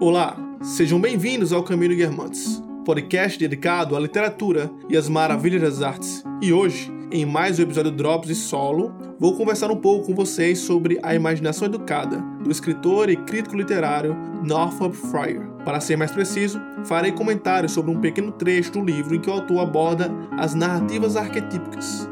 Olá, sejam bem-vindos ao Caminho Guermantes, podcast dedicado à literatura e às maravilhas das artes. E hoje, em mais um episódio Drops e Solo, vou conversar um pouco com vocês sobre a imaginação educada do escritor e crítico literário Northrop Fryer. Para ser mais preciso, farei comentários sobre um pequeno trecho do livro em que o autor aborda as narrativas arquetípicas.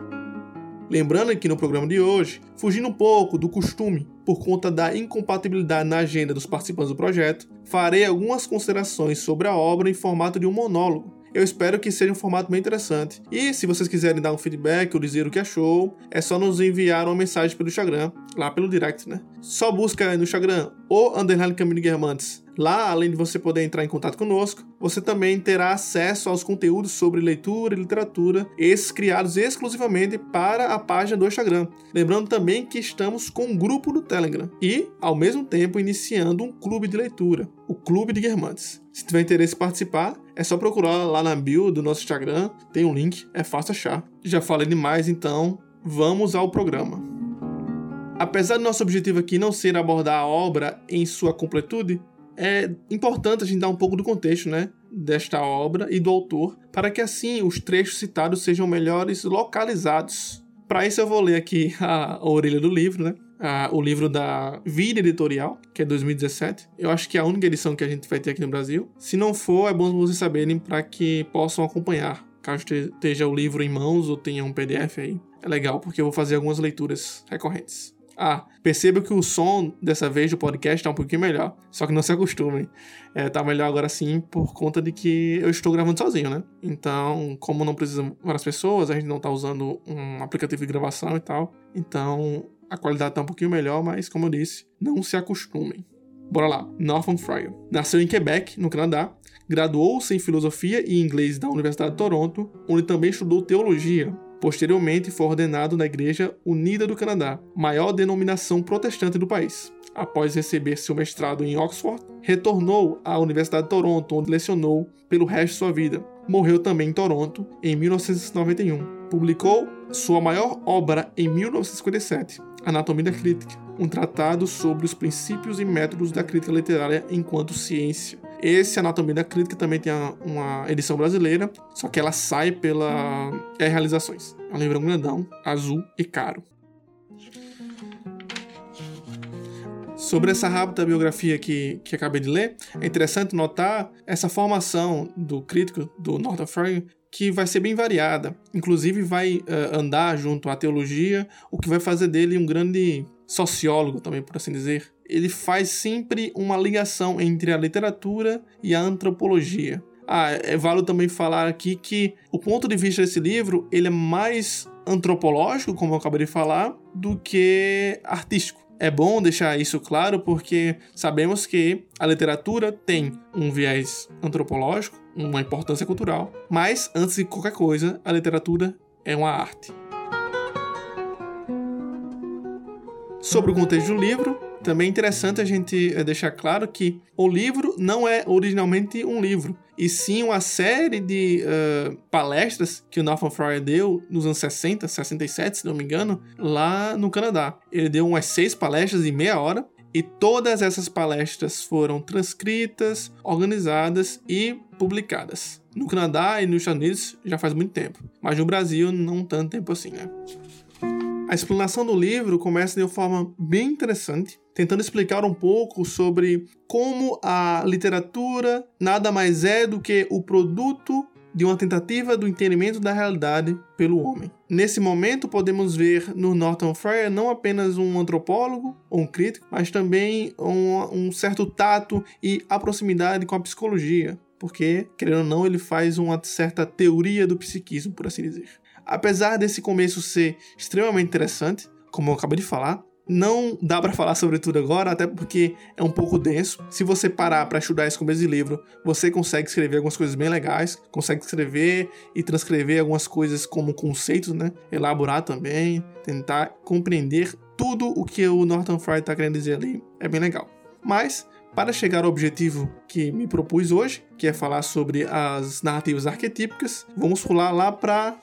Lembrando que no programa de hoje, fugindo um pouco do costume por conta da incompatibilidade na agenda dos participantes do projeto, farei algumas considerações sobre a obra em formato de um monólogo. Eu espero que seja um formato bem interessante. E se vocês quiserem dar um feedback ou dizer o que achou, é só nos enviar uma mensagem pelo Instagram, lá pelo direct, né? Só busca no Instagram o underline Caminho Guermantes Lá, além de você poder entrar em contato conosco, você também terá acesso aos conteúdos sobre leitura e literatura, esses criados exclusivamente para a página do Instagram. Lembrando também que estamos com um grupo no Telegram e, ao mesmo tempo, iniciando um clube de leitura, o Clube de Guermantes. Se tiver interesse em participar, é só procurar lá na bio do nosso Instagram, tem um link, é fácil achar. Já falei demais, então vamos ao programa. Apesar do nosso objetivo aqui não ser abordar a obra em sua completude, é importante a gente dar um pouco do contexto, né? Desta obra e do autor, para que assim os trechos citados sejam melhores localizados. Para isso eu vou ler aqui a orelha do livro, né? o livro da Vida Editorial, que é 2017. Eu acho que é a única edição que a gente vai ter aqui no Brasil. Se não for, é bom vocês saberem para que possam acompanhar. Caso esteja o livro em mãos ou tenha um PDF aí. É legal, porque eu vou fazer algumas leituras recorrentes. Ah, perceba que o som dessa vez do podcast tá um pouquinho melhor. Só que não se acostumem. É, tá melhor agora sim por conta de que eu estou gravando sozinho, né? Então, como não precisa várias pessoas, a gente não tá usando um aplicativo de gravação e tal. Então, a qualidade tá um pouquinho melhor, mas como eu disse, não se acostumem. Bora lá. Norman Fryer. Nasceu em Quebec, no Canadá. Graduou-se em filosofia e inglês da Universidade de Toronto, onde também estudou teologia Posteriormente, foi ordenado na Igreja Unida do Canadá, maior denominação protestante do país. Após receber seu mestrado em Oxford, retornou à Universidade de Toronto, onde lecionou pelo resto de sua vida. Morreu também em Toronto em 1991. Publicou sua maior obra em 1957, Anatomia da Crítica, um tratado sobre os princípios e métodos da crítica literária enquanto ciência. Esse Anatomia da Crítica também tem uma edição brasileira, só que ela sai pela é Realizações. É um livro grandão, azul e caro. Sobre essa rápida biografia que, que acabei de ler, é interessante notar essa formação do crítico, do Norton Frey, que vai ser bem variada. Inclusive, vai uh, andar junto à teologia, o que vai fazer dele um grande sociólogo, também por assim dizer ele faz sempre uma ligação entre a literatura e a antropologia. Ah, é válido também falar aqui que o ponto de vista desse livro ele é mais antropológico, como eu acabei de falar, do que artístico. É bom deixar isso claro porque sabemos que a literatura tem um viés antropológico, uma importância cultural, mas antes de qualquer coisa, a literatura é uma arte. Sobre o contexto do livro, também é interessante a gente eh, deixar claro que o livro não é originalmente um livro, e sim uma série de uh, palestras que o Nathan Fryer deu nos anos 60, 67, se não me engano, lá no Canadá. Ele deu umas seis palestras em meia hora, e todas essas palestras foram transcritas, organizadas e publicadas. No Canadá e nos Estados Unidos já faz muito tempo, mas no Brasil não tanto tempo assim, né? A explanação do livro começa de uma forma bem interessante, tentando explicar um pouco sobre como a literatura nada mais é do que o produto de uma tentativa do entendimento da realidade pelo homem. Nesse momento, podemos ver no Norton Fryer não apenas um antropólogo ou um crítico, mas também um, um certo tato e a proximidade com a psicologia, porque, querendo ou não, ele faz uma certa teoria do psiquismo, por assim dizer. Apesar desse começo ser extremamente interessante, como eu acabei de falar, não dá para falar sobre tudo agora, até porque é um pouco denso. Se você parar para estudar esse começo de livro, você consegue escrever algumas coisas bem legais, consegue escrever e transcrever algumas coisas como conceitos, né? Elaborar também, tentar compreender tudo o que o Norton Fry está querendo dizer ali. É bem legal. Mas para chegar ao objetivo que me propus hoje, que é falar sobre as narrativas arquetípicas, vamos pular lá para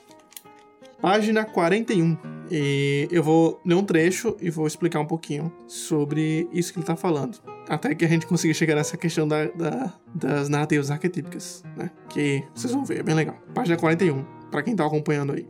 página 41. E eu vou ler um trecho e vou explicar um pouquinho sobre isso que ele está falando. até que a gente consiga chegar nessa questão da, da, das narrativas arquetípicas, né? Que vocês vão ver, é bem legal. Página 41, para quem tá acompanhando aí.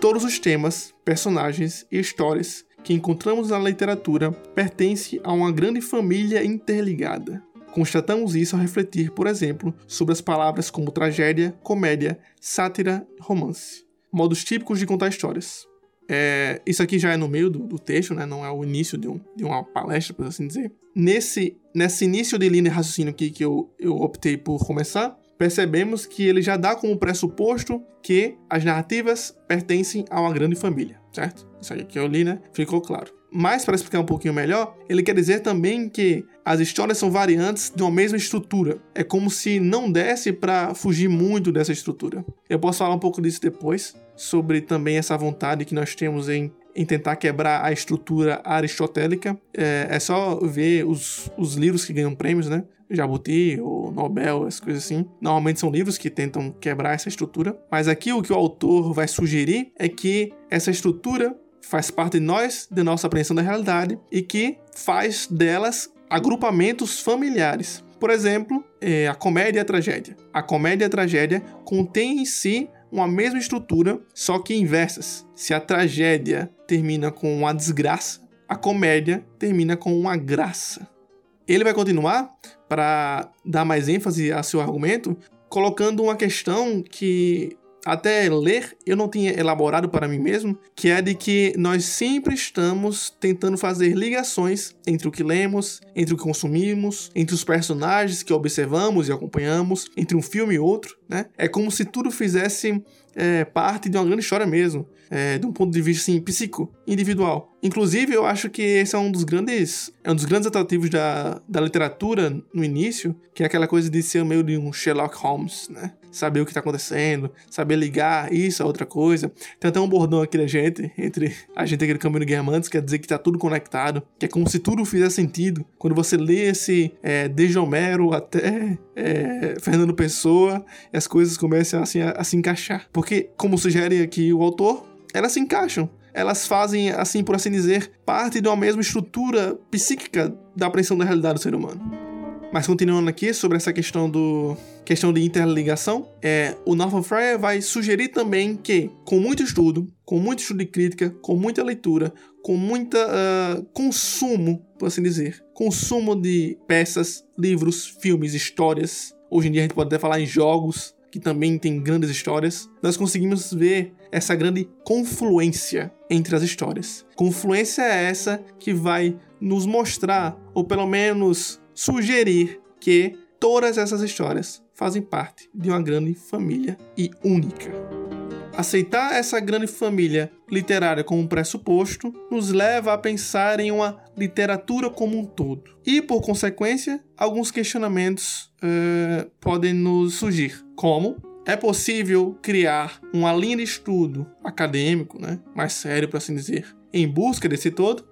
Todos os temas, personagens e histórias que encontramos na literatura pertencem a uma grande família interligada. Constatamos isso ao refletir, por exemplo, sobre as palavras como tragédia, comédia, sátira, romance. Modos típicos de contar histórias. É, isso aqui já é no meio do, do, texto, né? não é o início de, um, de uma palestra, por assim dizer. Nesse, nesse início de linha de raciocínio aqui que eu, eu optei por começar, percebemos que ele já dá como pressuposto que as narrativas pertencem a uma grande família, certo? Isso aí que eu li, né? Ficou claro. Mas, para explicar um pouquinho melhor, ele quer dizer também que as histórias são variantes de uma mesma estrutura. É como se não desse para fugir muito dessa estrutura. Eu posso falar um pouco disso depois, sobre também essa vontade que nós temos em, em tentar quebrar a estrutura aristotélica. É, é só ver os, os livros que ganham prêmios, né? Jabuti, o Nobel, as coisas assim. Normalmente são livros que tentam quebrar essa estrutura. Mas aqui o que o autor vai sugerir é que essa estrutura faz parte de nós, de nossa apreensão da realidade e que faz delas agrupamentos familiares. Por exemplo, é, a comédia e a tragédia. A comédia e a tragédia contêm em si uma mesma estrutura, só que inversas. Se a tragédia termina com uma desgraça, a comédia termina com uma graça. Ele vai continuar para dar mais ênfase a seu argumento, colocando uma questão que até ler, eu não tinha elaborado para mim mesmo, que é de que nós sempre estamos tentando fazer ligações entre o que lemos, entre o que consumimos, entre os personagens que observamos e acompanhamos, entre um filme e outro, né? É como se tudo fizesse é, parte de uma grande história mesmo, é, de um ponto de vista assim, psíquico, individual. Inclusive, eu acho que esse é um dos grandes, é um dos grandes atrativos da, da literatura no início, que é aquela coisa de ser meio de um Sherlock Holmes, né? Saber o que está acontecendo, saber ligar isso a outra coisa. Tem até um bordão aqui da gente, entre a gente aqui do Caminho Guermantes, quer dizer que está tudo conectado, que é como se tudo fizesse sentido. Quando você lê esse é, desde Homero até é, Fernando Pessoa, as coisas começam assim, a, a se encaixar. Porque, como sugere aqui o autor, elas se encaixam elas fazem, assim por assim dizer, parte de uma mesma estrutura psíquica da apreensão da realidade do ser humano. Mas continuando aqui sobre essa questão do questão de interligação, é, o Norman Fryer vai sugerir também que, com muito estudo, com muito estudo de crítica, com muita leitura, com muito uh, consumo, por assim dizer, consumo de peças, livros, filmes, histórias. Hoje em dia a gente pode até falar em jogos, que também tem grandes histórias, nós conseguimos ver essa grande confluência entre as histórias. Confluência é essa que vai nos mostrar, ou pelo menos sugerir, que todas essas histórias fazem parte de uma grande família e única. Aceitar essa grande família literária como pressuposto nos leva a pensar em uma literatura como um todo. E, por consequência, alguns questionamentos uh, podem nos surgir, como é possível criar uma linha de estudo acadêmico, né, mais sério, por assim dizer, em busca desse todo?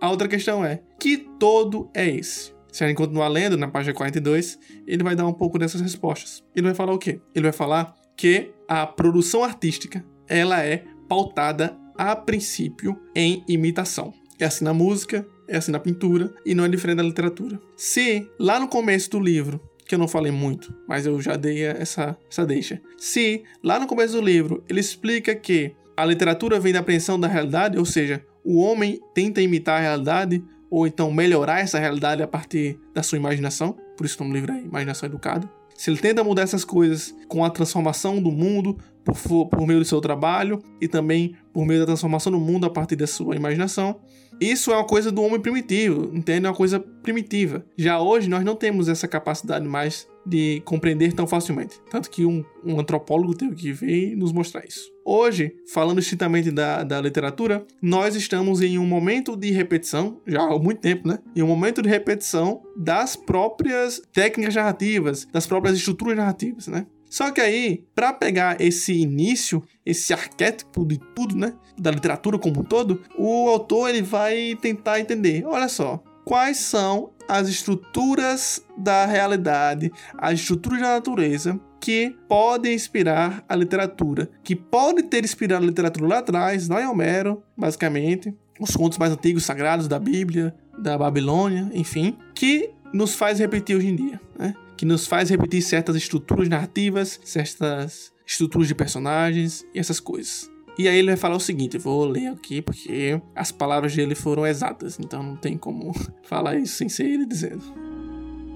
A outra questão é: que todo é esse? Se a gente continuar lendo na página 42, ele vai dar um pouco dessas respostas. Ele vai falar o quê? Ele vai falar que a produção artística ela é pautada a princípio em imitação. É assim na música, é assim na pintura e não é diferente da literatura. Se lá no começo do livro, que eu não falei muito, mas eu já dei essa, essa deixa. Se lá no começo do livro ele explica que a literatura vem da apreensão da realidade, ou seja, o homem tenta imitar a realidade ou então melhorar essa realidade a partir da sua imaginação, por isso o nome livro é Imaginação Educada. Se ele tenta mudar essas coisas com a transformação do mundo por, por meio do seu trabalho e também por meio da transformação do mundo a partir da sua imaginação, isso é uma coisa do homem primitivo, entende? É uma coisa primitiva. Já hoje nós não temos essa capacidade mais de compreender tão facilmente. Tanto que um, um antropólogo teve que vir nos mostrar isso. Hoje, falando estritamente da, da literatura, nós estamos em um momento de repetição, já há muito tempo, né? Em um momento de repetição das próprias técnicas narrativas, das próprias estruturas narrativas, né? Só que aí, para pegar esse início, esse arquétipo de tudo, né, da literatura como um todo, o autor ele vai tentar entender. Olha só, quais são as estruturas da realidade, as estruturas da natureza que podem inspirar a literatura, que pode ter inspirado a literatura lá atrás, lá em Homero, basicamente, os contos mais antigos sagrados da Bíblia, da Babilônia, enfim, que nos faz repetir hoje em dia, né? Que nos faz repetir certas estruturas narrativas, certas estruturas de personagens e essas coisas. E aí ele vai falar o seguinte, vou ler aqui porque as palavras dele foram exatas, então não tem como falar isso sem ser ele dizendo.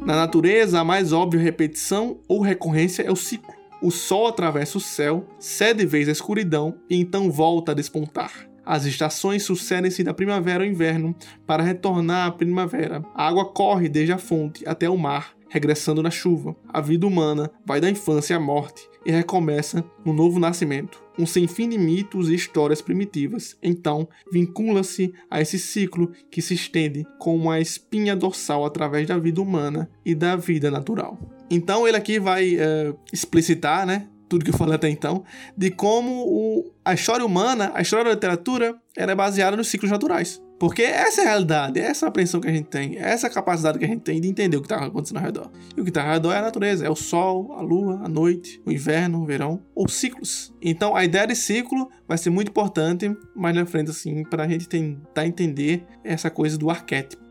Na natureza, a mais óbvia repetição ou recorrência é o ciclo. O sol atravessa o céu, cede vez a escuridão e então volta a despontar. As estações sucedem-se da primavera ao inverno para retornar à primavera. A água corre desde a fonte até o mar, regressando na chuva. A vida humana vai da infância à morte e recomeça no novo nascimento. Um sem fim de mitos e histórias primitivas, então, vincula-se a esse ciclo que se estende como uma espinha dorsal através da vida humana e da vida natural. Então ele aqui vai uh, explicitar, né, tudo que eu falei até então, de como o, a história humana, a história da literatura, era é baseada nos ciclos naturais. Porque essa é a realidade, essa é a apreensão que a gente tem, essa é capacidade que a gente tem de entender o que está acontecendo ao redor. E o que está ao redor é a natureza, é o sol, a lua, a noite, o inverno, o verão, ou ciclos. Então a ideia de ciclo vai ser muito importante mais na frente, assim, para a gente tentar entender essa coisa do arquétipo.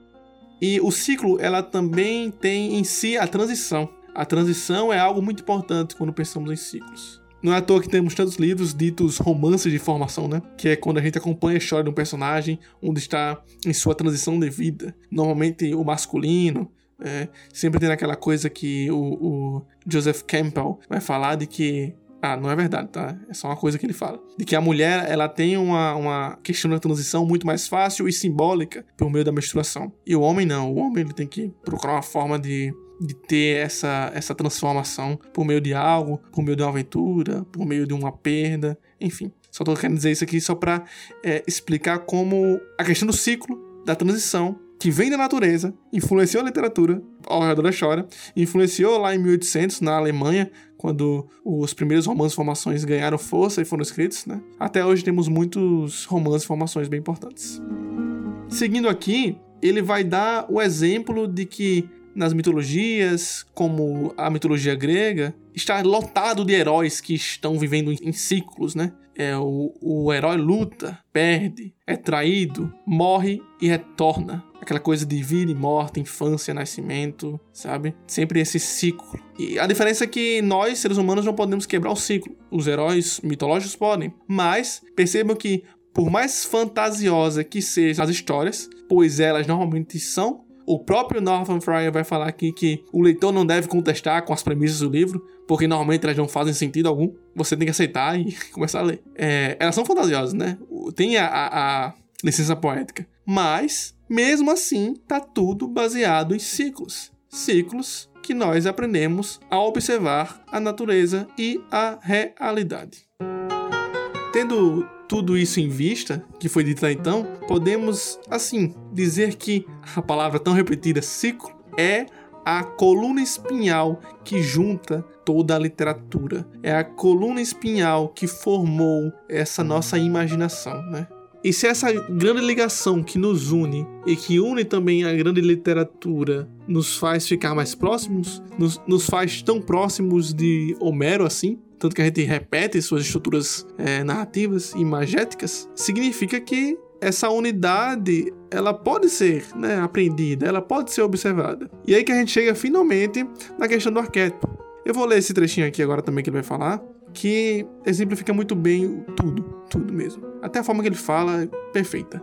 E o ciclo, ela também tem em si a transição. A transição é algo muito importante quando pensamos em ciclos. Não é à toa que temos tantos livros ditos romances de formação, né? Que é quando a gente acompanha a história de um personagem onde está em sua transição de vida. Normalmente o masculino, é, sempre tem aquela coisa que o, o, Joseph Campbell vai falar de que. Ah, não é verdade, tá? É só uma coisa que ele fala. De que a mulher, ela tem uma, uma questão da transição muito mais fácil e simbólica por meio da menstruação. E o homem não. O homem ele tem que procurar uma forma de de ter essa, essa transformação por meio de algo, por meio de uma aventura, por meio de uma perda, enfim. Só tô querendo dizer isso aqui só para é, explicar como a questão do ciclo da transição que vem da natureza, influenciou a literatura ao redor da história, influenciou lá em 1800 na Alemanha, quando os primeiros romances formações ganharam força e foram escritos, né? Até hoje temos muitos romances formações bem importantes. Seguindo aqui, ele vai dar o exemplo de que nas mitologias, como a mitologia grega, está lotado de heróis que estão vivendo em ciclos, né? É, o, o herói luta, perde, é traído, morre e retorna. Aquela coisa de vida e morte, infância, nascimento, sabe? Sempre esse ciclo. E a diferença é que nós, seres humanos, não podemos quebrar o ciclo. Os heróis mitológicos podem. Mas percebam que, por mais fantasiosa que sejam as histórias, pois elas normalmente são o próprio Norman Fryer vai falar aqui que o leitor não deve contestar com as premissas do livro, porque normalmente elas não fazem sentido algum. Você tem que aceitar e começar a ler. É, elas são fantasiosas, né? Tem a, a, a licença poética. Mas, mesmo assim, tá tudo baseado em ciclos. Ciclos que nós aprendemos a observar a natureza e a realidade. Tendo tudo isso em vista, que foi dito então, podemos, assim, dizer que a palavra tão repetida, ciclo, é a coluna espinhal que junta toda a literatura. É a coluna espinhal que formou essa nossa imaginação, né? E se essa grande ligação que nos une e que une também a grande literatura nos faz ficar mais próximos, nos, nos faz tão próximos de Homero assim, tanto que a gente repete suas estruturas é, narrativas e imagéticas, significa que essa unidade ela pode ser né, aprendida, ela pode ser observada. E aí que a gente chega finalmente na questão do arquétipo. Eu vou ler esse trechinho aqui agora também que ele vai falar, que exemplifica muito bem tudo, tudo mesmo. Até a forma que ele fala é perfeita.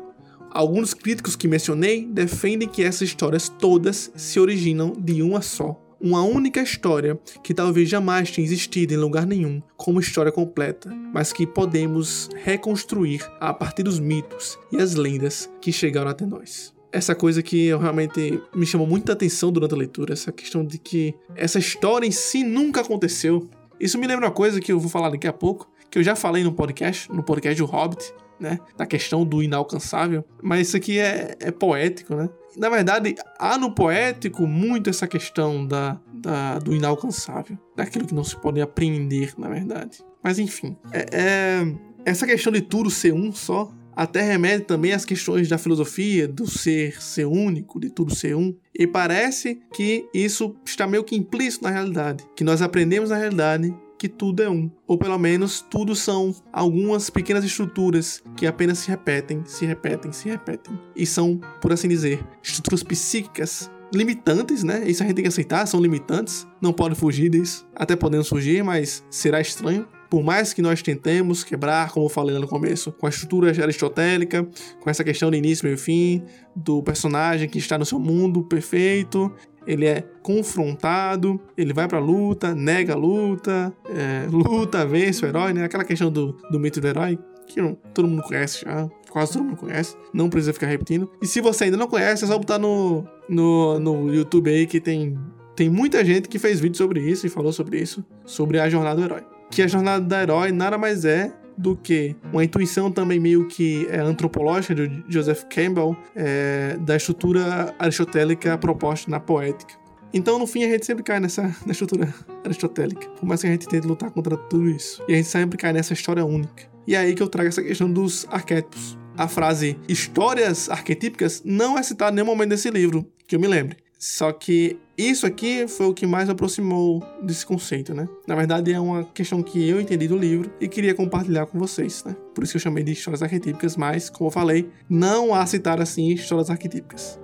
Alguns críticos que mencionei defendem que essas histórias todas se originam de uma só uma única história que talvez jamais tenha existido em lugar nenhum como história completa, mas que podemos reconstruir a partir dos mitos e as lendas que chegaram até nós essa coisa que realmente me chamou muita atenção durante a leitura, essa questão de que essa história em si nunca aconteceu. Isso me lembra uma coisa que eu vou falar daqui a pouco, que eu já falei no podcast, no podcast do Hobbit, né? Da questão do inalcançável. Mas isso aqui é, é poético, né? Na verdade, há no poético muito essa questão da, da, do inalcançável, daquilo que não se pode aprender, na verdade. Mas enfim, é, é, essa questão de tudo ser um só até remete também às questões da filosofia, do ser ser único, de tudo ser um. E parece que isso está meio que implícito na realidade, que nós aprendemos na realidade que tudo é um. Ou pelo menos tudo são algumas pequenas estruturas que apenas se repetem, se repetem, se repetem. E são, por assim dizer, estruturas psíquicas limitantes, né? Isso a gente tem que aceitar, são limitantes, não pode fugir disso. Até podemos fugir, mas será estranho. Por mais que nós tentemos quebrar, como eu falei no começo, com a estrutura aristotélica, com essa questão de início, meio e fim, do personagem que está no seu mundo perfeito, ele é confrontado, ele vai pra luta, nega a luta, é, luta, vence o herói, né? Aquela questão do, do mito do herói, que não, todo mundo conhece já, quase todo mundo conhece, não precisa ficar repetindo. E se você ainda não conhece, é só botar no, no, no YouTube aí que tem, tem muita gente que fez vídeo sobre isso e falou sobre isso, sobre a jornada do herói. Que a jornada do herói nada mais é do que uma intuição também meio que é, antropológica de Joseph Campbell é, da estrutura aristotélica proposta na poética. Então, no fim, a gente sempre cai nessa, nessa estrutura aristotélica, por mais que a gente tente lutar contra tudo isso. E a gente sempre cai nessa história única. E é aí que eu trago essa questão dos arquétipos. A frase histórias arquetípicas não é citada em nenhum momento desse livro, que eu me lembre. Só que isso aqui foi o que mais aproximou desse conceito, né? Na verdade, é uma questão que eu entendi do livro e queria compartilhar com vocês, né? Por isso que eu chamei de histórias arquetípicas, mas, como eu falei, não há citar assim histórias arquetípicas.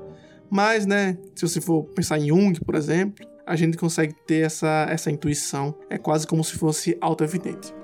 Mas, né, se você for pensar em Jung, por exemplo, a gente consegue ter essa, essa intuição. É quase como se fosse auto-evidente.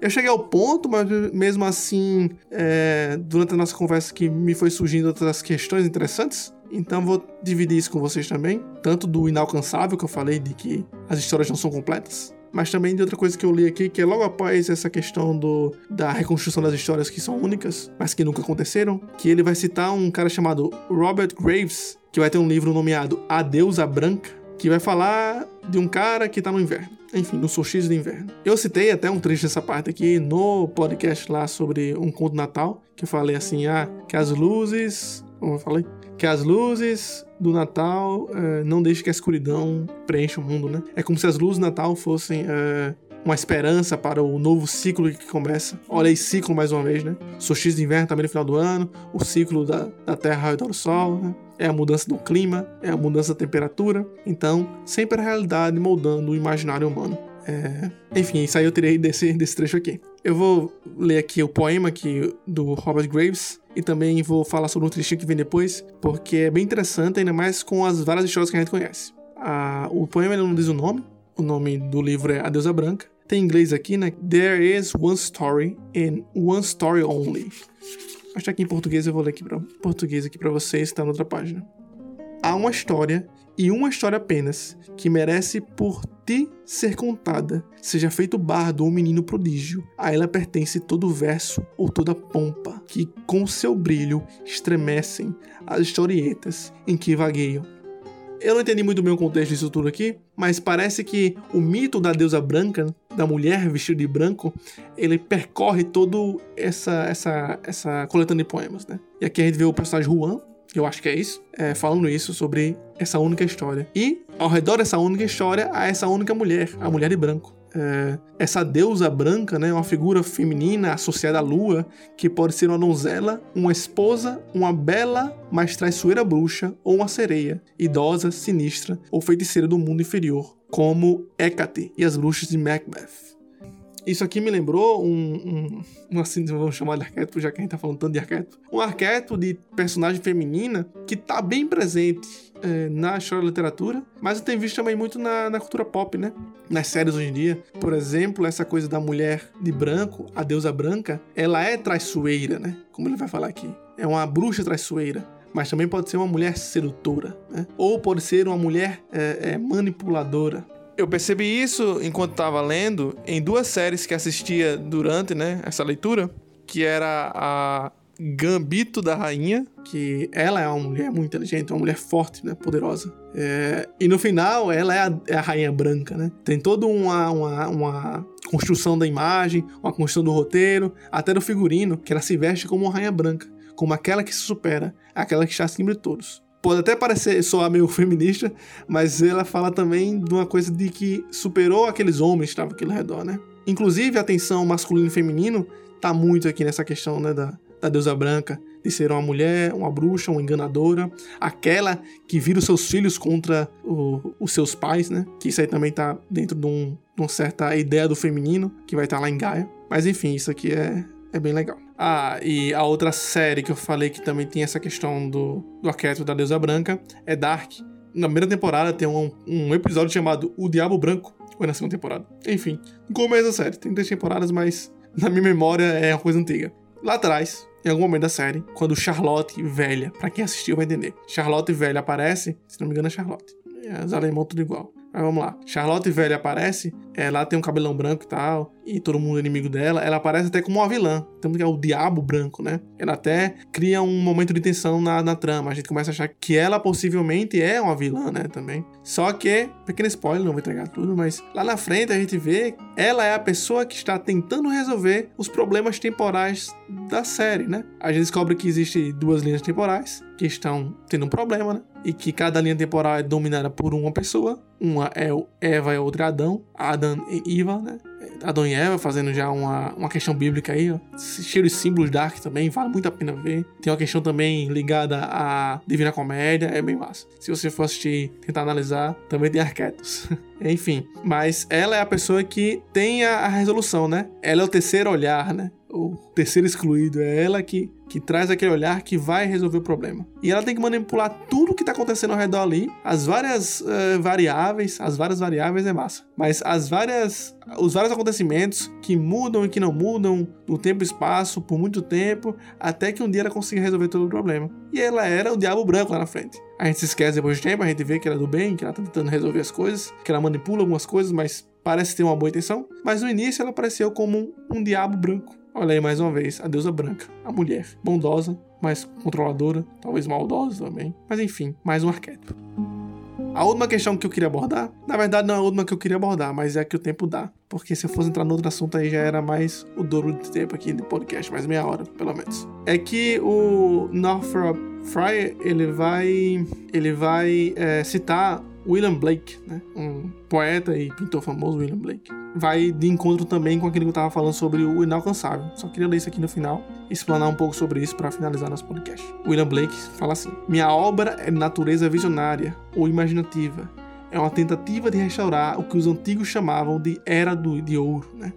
Eu cheguei ao ponto, mas mesmo assim, é, durante a nossa conversa que me foi surgindo outras questões interessantes. Então vou dividir isso com vocês também, tanto do inalcançável que eu falei de que as histórias não são completas, mas também de outra coisa que eu li aqui, que é logo após essa questão do, da reconstrução das histórias que são únicas, mas que nunca aconteceram, que ele vai citar um cara chamado Robert Graves, que vai ter um livro nomeado A Deusa Branca, que vai falar de um cara que tá no inverno. Enfim, no solstício de inverno. Eu citei até um trecho dessa parte aqui no podcast lá sobre um conto natal, que eu falei assim, ah, que as luzes... Como eu falei? Que as luzes do Natal é, não deixem que a escuridão preencha o mundo, né? É como se as luzes do Natal fossem é, uma esperança para o novo ciclo que começa. Olha aí, ciclo mais uma vez, né? Solstício de inverno também no final do ano, o ciclo da, da Terra ao redor do Sol, né? é a mudança do clima, é a mudança da temperatura. Então, sempre a realidade moldando o imaginário humano. É... Enfim, isso aí eu tirei desse, desse trecho aqui. Eu vou ler aqui o poema aqui do Robert Graves e também vou falar sobre um trechinho que vem depois, porque é bem interessante, ainda mais com as várias histórias que a gente conhece. O poema não diz o nome, o nome do livro é A Deusa Branca. Tem em inglês aqui, né? There is one story and one story only. Acho que aqui em português eu vou ler aqui para português aqui para vocês, está na outra página. Há uma história e uma história apenas que merece por ti ser contada, seja feito bardo ou menino prodígio, a ela pertence todo verso ou toda pompa, que com seu brilho estremecem as historietas em que vagueiam. Eu não entendi muito bem o contexto disso tudo aqui, mas parece que o mito da deusa branca, da mulher vestida de branco, ele percorre todo essa essa essa coletânea de poemas, né? E aqui a gente vê o personagem Juan, eu acho que é isso, é, falando isso sobre essa única história. E ao redor dessa única história há essa única mulher, a mulher de branco é, essa deusa branca, né, uma figura feminina associada à lua, que pode ser uma donzela, uma esposa, uma bela, mas traiçoeira bruxa ou uma sereia, idosa, sinistra ou feiticeira do mundo inferior, como Hecate e as bruxas de Macbeth. Isso aqui me lembrou um, um, um assim, vamos chamar de arquétipo, já que a gente tá falando tanto de arquétipo. Um arquétipo de personagem feminina que tá bem presente é, na história da literatura, mas eu tenho visto também muito na, na, cultura pop, né? Nas séries hoje em dia. Por exemplo, essa coisa da mulher de branco, a deusa branca, ela é traiçoeira, né? Como ele vai falar aqui. É uma bruxa traiçoeira mas também pode ser uma mulher sedutora, né? ou pode ser uma mulher é, é, manipuladora. Eu percebi isso enquanto estava lendo em duas séries que assistia durante né, essa leitura, que era a Gambito da Rainha, que ela é uma mulher muito inteligente, uma mulher forte, né, poderosa. É, e no final, ela é a, é a, Rainha Branca, né? Tem toda uma, uma, uma, construção da imagem, uma construção do roteiro, até do figurino, que ela se veste como uma Rainha Branca, como aquela que se supera, aquela que está acima de todos pode até parecer soar meio feminista, mas ela fala também de uma coisa de que superou aqueles homens que estavam aqui ao redor, né? Inclusive a tensão masculino e feminino tá muito aqui nessa questão, né, da, da deusa branca, de ser uma mulher, uma bruxa, uma enganadora, aquela que vira os seus filhos contra o, os seus pais, né? Que isso aí também tá dentro de um, uma certa ideia do feminino, que vai estar lá em Gaia. Mas enfim, isso aqui é, é bem legal. Ah, e a outra série que eu falei que também tem essa questão do, do arquétipo da deusa branca é Dark. Na primeira temporada tem um, um episódio chamado O Diabo Branco, ou na segunda temporada. Enfim, no começo da série. Tem três temporadas, mas na minha memória é uma coisa antiga. Lá atrás, em algum momento da série, quando Charlotte velha, para quem assistiu vai entender, Charlotte velha aparece, se não me engano é Charlotte. É, os alemão tudo igual. Mas vamos lá. Charlotte velha aparece, ela tem um cabelão branco e tal, e todo mundo é inimigo dela. Ela aparece até como uma vilã, tanto que é o diabo branco, né? Ela até cria um momento de tensão na, na trama. A gente começa a achar que ela possivelmente é uma vilã, né? Também. Só que, pequeno spoiler, não vou entregar tudo, mas lá na frente a gente vê ela é a pessoa que está tentando resolver os problemas temporais da série, né? A gente descobre que existe duas linhas temporais que estão tendo um problema, né? E que cada linha temporal é dominada por uma pessoa. Uma é o Eva e outra é Adão. Adam e Eva, né? Adão e Eva fazendo já uma, uma questão bíblica aí, ó. Cheio de símbolos dark também, vale muito a pena ver. Tem uma questão também ligada à Divina Comédia, é bem massa. Se você for assistir, tentar analisar, também tem arquétipos. Enfim, mas ela é a pessoa que tem a, a resolução, né? Ela é o terceiro olhar, né? O terceiro excluído, é ela que, que traz aquele olhar que vai resolver o problema. E ela tem que manipular tudo que está acontecendo ao redor ali, as várias uh, variáveis, as várias variáveis é massa, mas as várias, os vários acontecimentos que mudam e que não mudam no tempo e espaço por muito tempo, até que um dia ela consiga resolver todo o problema. E ela era o diabo branco lá na frente. A gente se esquece depois de tempo, a gente vê que ela é do bem, que ela está tentando resolver as coisas, que ela manipula algumas coisas, mas parece ter uma boa intenção. Mas no início ela apareceu como um, um diabo branco Olha aí mais uma vez, a deusa branca, a mulher, bondosa, mas controladora, talvez maldosa também. Mas enfim, mais um arquétipo. A última questão que eu queria abordar, na verdade não é a última que eu queria abordar, mas é a que o tempo dá. Porque se eu fosse entrar no outro assunto aí já era mais o dobro de tempo aqui de podcast, mais meia hora, pelo menos. É que o Northrop Fryer, ele vai, ele vai é, citar William Blake, né? um poeta e pintor famoso, William Blake, vai de encontro também com aquilo que eu estava falando sobre o inalcançável. Só queria ler isso aqui no final explanar um pouco sobre isso para finalizar nosso podcast. William Blake fala assim: Minha obra é de natureza visionária ou imaginativa. É uma tentativa de restaurar o que os antigos chamavam de Era do, de Ouro, né?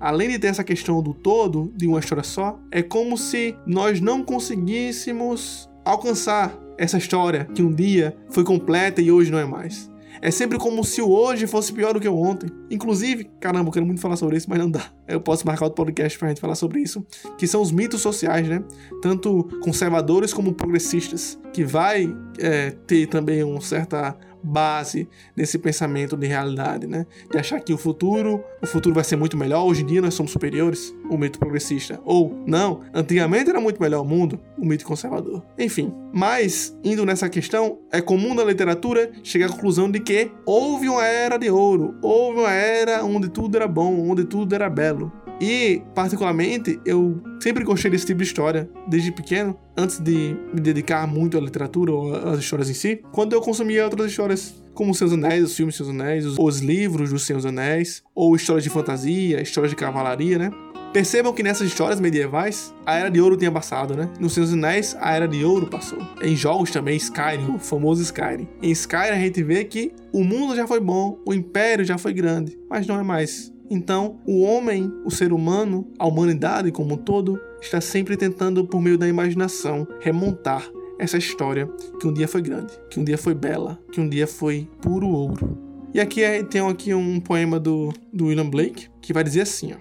além de ter essa questão do todo, de uma história só, é como se nós não conseguíssemos alcançar essa história que um dia foi completa e hoje não é mais. É sempre como se o hoje fosse pior do que o ontem. Inclusive, caramba, eu quero muito falar sobre isso, mas não dá. Eu posso marcar outro podcast pra gente falar sobre isso, que são os mitos sociais, né? Tanto conservadores como progressistas, que vai é, ter também uma certa base nesse pensamento de realidade, né? De achar que o futuro, o futuro vai ser muito melhor, hoje em dia nós somos superiores, o mito progressista. Ou, não, antigamente era muito melhor o mundo, o mito conservador. Enfim, mas, indo nessa questão, é comum na literatura chegar à conclusão de que houve uma era de ouro, houve uma era onde tudo era bom, onde tudo era belo. E, particularmente, eu sempre gostei desse tipo de história, desde pequeno, antes de me dedicar muito à literatura ou às histórias em si. Quando eu consumia outras histórias, como Seus Anéis, os filmes Seus Anéis, os, os livros dos Seus Anéis, ou histórias de fantasia, histórias de cavalaria, né? Percebam que nessas histórias medievais, a Era de Ouro tinha passado, né? Nos Seus Anéis, a Era de Ouro passou. Em jogos também, Skyrim, o famoso Skyrim. Em Skyrim a gente vê que o mundo já foi bom, o Império já foi grande, mas não é mais. Então, o homem, o ser humano, a humanidade como um todo, está sempre tentando, por meio da imaginação, remontar essa história que um dia foi grande, que um dia foi bela, que um dia foi puro ouro. E aqui tem aqui um poema do, do William Blake que vai dizer assim: ó,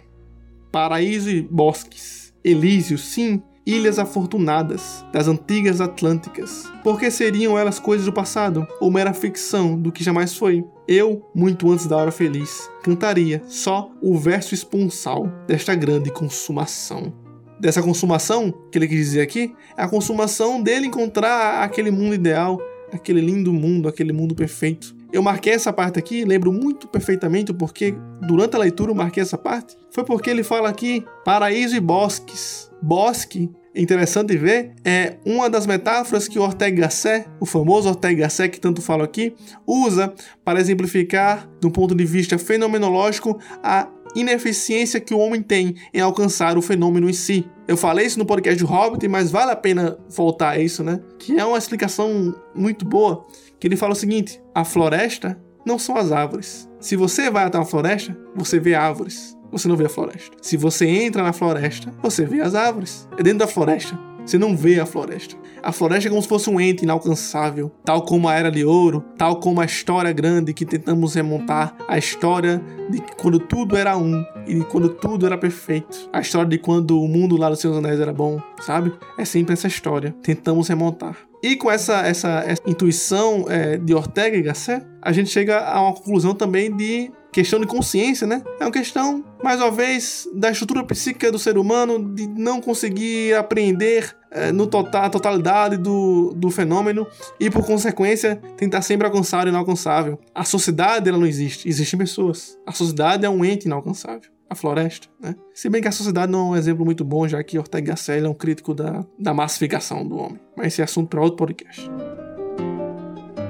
Paraíso e bosques, Elísio, sim, ilhas afortunadas das antigas Atlânticas. Por que seriam elas coisas do passado ou mera ficção do que jamais foi? Eu, muito antes da hora feliz, cantaria só o verso esponsal desta grande consumação. Dessa consumação, que ele quis dizer aqui, é a consumação dele encontrar aquele mundo ideal, aquele lindo mundo, aquele mundo perfeito. Eu marquei essa parte aqui, lembro muito perfeitamente porque durante a leitura eu marquei essa parte. Foi porque ele fala aqui paraíso e bosques. Bosque interessante ver é uma das metáforas que o Ortega Gasset, o famoso Ortega Gasset que tanto falo aqui, usa para exemplificar, do ponto de vista fenomenológico, a ineficiência que o homem tem em alcançar o fenômeno em si. Eu falei isso no podcast do Hobbit, mas vale a pena voltar a isso, né? Que é uma explicação muito boa, que ele fala o seguinte: a floresta não são as árvores. Se você vai até uma floresta, você vê árvores. Você não vê a floresta. Se você entra na floresta, você vê as árvores. É dentro da floresta. Você não vê a floresta. A floresta é como se fosse um ente inalcançável, tal como a Era de Ouro, tal como a história grande que tentamos remontar, a história de quando tudo era um e quando tudo era perfeito, a história de quando o mundo lá dos Seus Anéis era bom, sabe? É sempre essa história. Tentamos remontar. E com essa, essa, essa intuição é, de Ortega e Gasset, a gente chega a uma conclusão também de questão de consciência, né? É uma questão, mais uma vez, da estrutura psíquica do ser humano, de não conseguir apreender é, no total, a totalidade do, do fenômeno e, por consequência, tentar sempre alcançar o inalcançável. A sociedade, ela não existe, existem pessoas. A sociedade é um ente inalcançável a floresta, né? Se bem que a sociedade não é um exemplo muito bom, já que Ortega Gasset é um crítico da, da massificação do homem. Mas esse é assunto para outro podcast.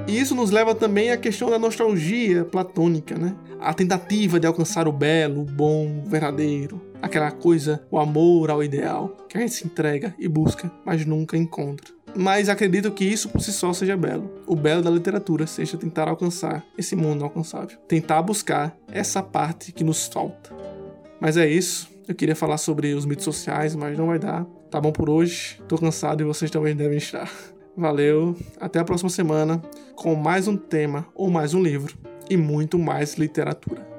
E isso nos leva também à questão da nostalgia platônica, né? A tentativa de alcançar o belo, o bom, o verdadeiro. Aquela coisa, o amor ao ideal, que a gente se entrega e busca, mas nunca encontra. Mas acredito que isso por si só seja belo. O belo da literatura seja tentar alcançar esse mundo alcançável. Tentar buscar essa parte que nos falta. Mas é isso. Eu queria falar sobre os mitos sociais, mas não vai dar. Tá bom por hoje. Tô cansado e vocês também devem estar. Valeu, até a próxima semana com mais um tema ou mais um livro e muito mais literatura.